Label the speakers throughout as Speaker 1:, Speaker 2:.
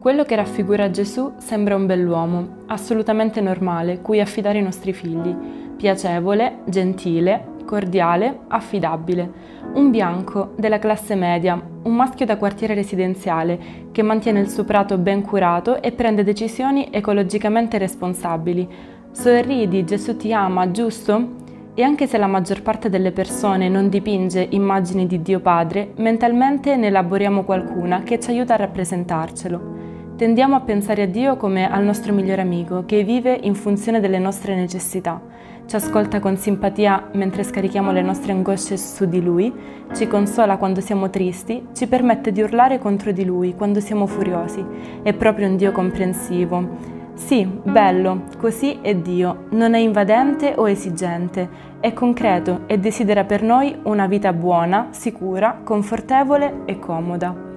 Speaker 1: Quello che raffigura Gesù sembra un bell'uomo, assolutamente normale, cui affidare i nostri figli, piacevole, gentile, cordiale, affidabile, un bianco della classe media, un maschio da quartiere residenziale che mantiene il suo prato ben curato e prende decisioni ecologicamente responsabili. Sorridi, Gesù ti ama, giusto? E anche se la maggior parte delle persone non dipinge immagini di Dio Padre, mentalmente ne elaboriamo qualcuna che ci aiuta a rappresentarcelo. Tendiamo a pensare a Dio come al nostro migliore amico, che vive in funzione delle nostre necessità, ci ascolta con simpatia mentre scarichiamo le nostre angosce su di Lui, ci consola quando siamo tristi, ci permette di urlare contro di Lui quando siamo furiosi. È proprio un Dio comprensivo. Sì, bello, così è Dio, non è invadente o esigente, è concreto e desidera per noi una vita buona, sicura, confortevole e comoda.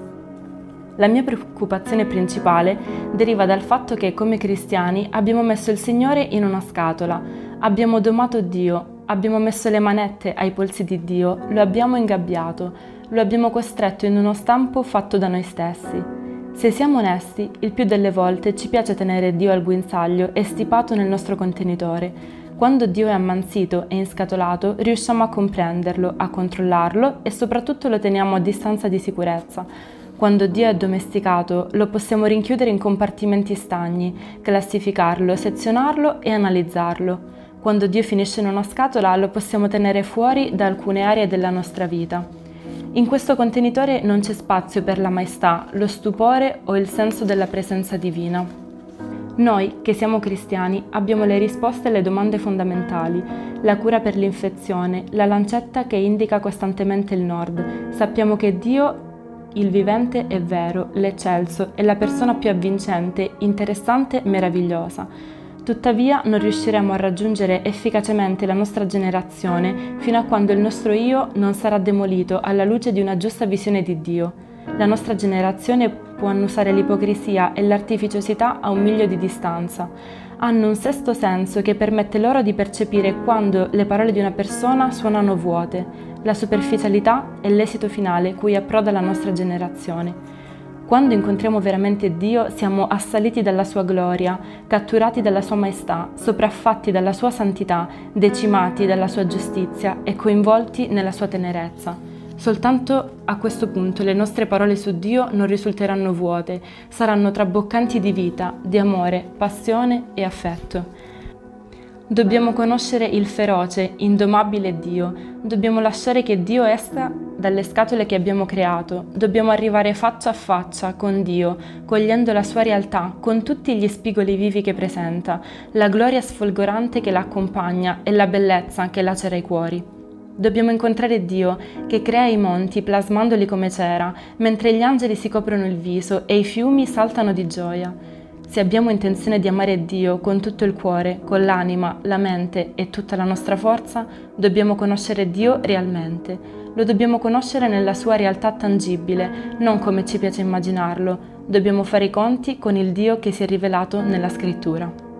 Speaker 1: La mia preoccupazione principale deriva dal fatto che come cristiani abbiamo messo il Signore in una scatola, abbiamo domato Dio, abbiamo messo le manette ai polsi di Dio, lo abbiamo ingabbiato, lo abbiamo costretto in uno stampo fatto da noi stessi. Se siamo onesti, il più delle volte ci piace tenere Dio al guinzaglio e stipato nel nostro contenitore. Quando Dio è ammansito e inscatolato, riusciamo a comprenderlo, a controllarlo e soprattutto lo teniamo a distanza di sicurezza quando Dio è domesticato, lo possiamo rinchiudere in compartimenti stagni, classificarlo, sezionarlo e analizzarlo. Quando Dio finisce in una scatola, lo possiamo tenere fuori da alcune aree della nostra vita. In questo contenitore non c'è spazio per la maestà, lo stupore o il senso della presenza divina. Noi, che siamo cristiani, abbiamo le risposte alle domande fondamentali, la cura per l'infezione, la lancetta che indica costantemente il nord. Sappiamo che Dio il vivente è vero, l'eccelso è la persona più avvincente, interessante meravigliosa. Tuttavia non riusciremo a raggiungere efficacemente la nostra generazione fino a quando il nostro io non sarà demolito alla luce di una giusta visione di Dio. La nostra generazione può annusare l'ipocrisia e l'artificiosità a un miglio di distanza. Hanno un sesto senso che permette loro di percepire quando le parole di una persona suonano vuote, la superficialità è l'esito finale cui approda la nostra generazione. Quando incontriamo veramente Dio siamo assaliti dalla sua gloria, catturati dalla sua maestà, sopraffatti dalla sua santità, decimati dalla sua giustizia e coinvolti nella sua tenerezza. Soltanto a questo punto le nostre parole su Dio non risulteranno vuote, saranno traboccanti di vita, di amore, passione e affetto. Dobbiamo conoscere il feroce, indomabile Dio. Dobbiamo lasciare che Dio esca dalle scatole che abbiamo creato. Dobbiamo arrivare faccia a faccia con Dio, cogliendo la sua realtà, con tutti gli spigoli vivi che presenta, la gloria sfolgorante che l'accompagna e la bellezza che lacera i cuori. Dobbiamo incontrare Dio che crea i monti plasmandoli come cera, mentre gli angeli si coprono il viso e i fiumi saltano di gioia. Se abbiamo intenzione di amare Dio con tutto il cuore, con l'anima, la mente e tutta la nostra forza, dobbiamo conoscere Dio realmente. Lo dobbiamo conoscere nella sua realtà tangibile, non come ci piace immaginarlo. Dobbiamo fare i conti con il Dio che si è rivelato nella scrittura.